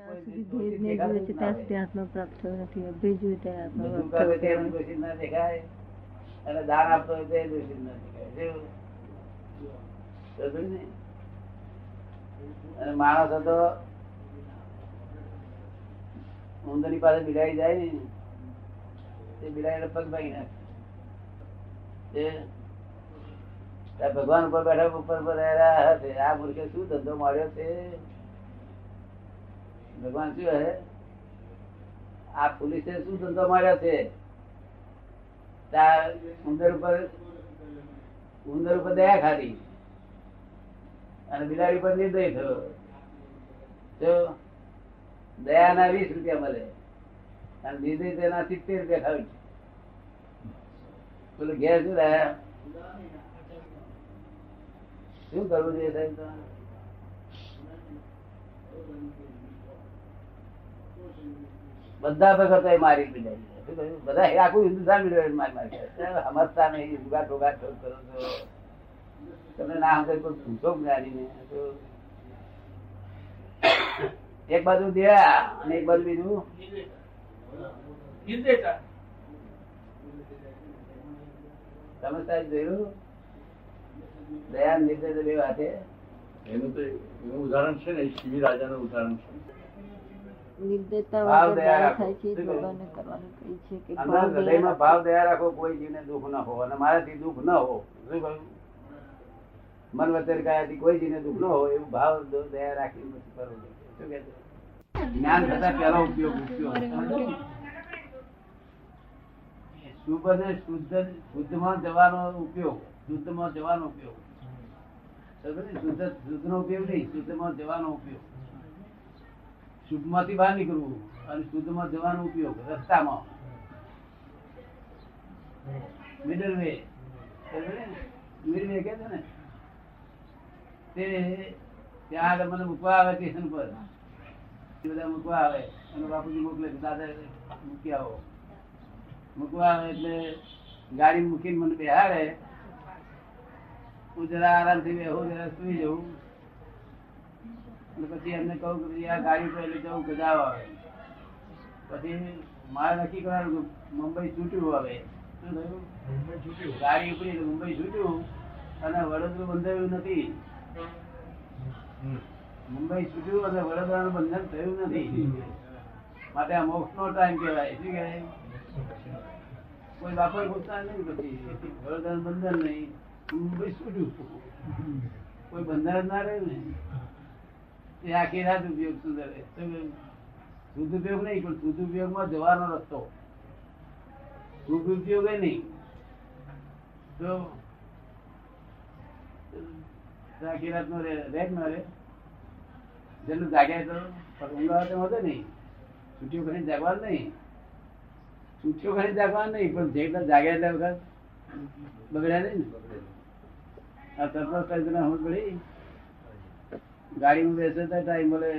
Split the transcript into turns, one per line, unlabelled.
કોઈ
સુધી ભેદ નહીં
દેખાતું
છે ત્યાં સુધી આત્મા પ્રાપ્ત થયો નથી. અભેદ જોયું ત્યારે આત્મા પ્રાપ્ત થયો
દોષિત ના દેખાય અને દાન આપતો હોય તે દોષિત ના દેખાય ને? અને માણસ હતો ઉંદરની પાસે બિલાડી જાય ને તે બિલાડી પગ ભાગી નાખે. ભગવાન ઉપર બેઠા ઉપર આ મૂર્ખે શું ધંધો માર્યો છે? ભગવાન શું હે આ પોલીસે શું ધંધો માર્યો છે? ઉંદર ઉપર ઉંદર ઉપર દયા ખાધી. અને બિલાડી પર નિર્દય થયો. તો દયાના વીસ રૂપિયા મળે. અને નિર્દય તેના સિત્તેર રૂપિયા ખાવી પેલું ઘેર શું રહ્યા શું કરવું જોઈએ સાહેબ? બધા ભગતો એ મારી કહ્યું? બધા આખું હિન્દુસ્તાન મારી મારી તમે સમજતા નહીં જુગાર ટોગાર કરો છો. તમે ના સમજે કોઈ પૂછો જ્ઞાની ને એક બાજુ દયા અને એક બાજુ બીજું? તમે સાહેબ જોયું? દયા અને નિર્દય બે વાતે.
એનું તો એનું ઉદાહરણ છે ને શિવી રાજાનું ઉદાહરણ છે.
નિર્દયતા
ભાવ દયા
દયા થાય છે એ
શું કહ્યું?
ભગવાને કરવાનું કહ્યું છે કે
અંદર
ભાવ દયા
હૃદયમાં ભાવ દયા રાખો કોઈ જીવને દુઃખ ન હો અને મારાથી દુઃખ ન હો શું કહ્યું? મન વચન કાયાથી કોઈ જીવને દુઃખ ન હો એવું ભાવ દયા રાખી પછી કરવું શું કહે જ્ઞાન થતા પહેલો ઉપયોગ શુભ અને શુદ્ધ શુદ્ધમાં જવાનો ઉપયોગ શુદ્ધમાં જવાનો ઉપયોગ. શુદ્ધ શુદ્ધનો ઉપયોગ નહીં શુદ્ધમાં જવાનો ઉપયોગ. શુભમાંથી બહાર નીકળવું અને શુદ્ધમાં જવાનો ઉપયોગ રસ્તામાં. મિડલ વે મિડલ વે કે ત્યાં મને મૂકવા આવે સ્ટેશન પર. બધા મૂકવા આવે. અને બાપુજી મોકલે દાદા મૂકી આવો. મૂકવા આવે એટલે ગાડી મૂકીને મને બેહાડે. હું જરા આરામથી બેહું, જરા સુઈ જવું પછી એમને કહું કે આ ગાડી પર એટલે જવું જાઓ આવે પછી મારે નક્કી કરવાનું મુંબઈ છૂટ્યું હવે. શું થયું? ગાડી ઉપડી મુંબઈ છૂટ્યું અને વડોદરા બંધાયું નથી. મુંબઈ છૂટ્યું અને વડોદરાનું બંધન થયું નથી. માટે આ મોક્ષ નો ટાઈમ કહેવાય. શું કહેવાય? કોઈ બાપર પૂછતા નહીં પછી વડોદરાનું બંધન નહીં. મુંબઈ છૂટ્યું. કોઈ બંધન ના રહ્યું ને? એ આખી રાત ઉપયોગ સુધરે ઉપયોગ નહીં, પણ શુદ્ધ ઉપયોગમાં જવાનો રસ્તો. શુભ ઉપયોગ નહીં. તો આખી રાત નો રે રે કે ના રે. જેટલું જાગ્યા તો ઊંઘ તો વધે નહીં. છૂટીઓ ઘણી જાગવાનું નહીં. છૂટીઓ ઘણી જાગવાનું નહીં, પણ જેટલા જાગ્યા એટલા વખત બગડ્યા નહીં ને? આ સરપંચ હું પડી ગાડીમાં બેસે તો ટાઈમ મળે.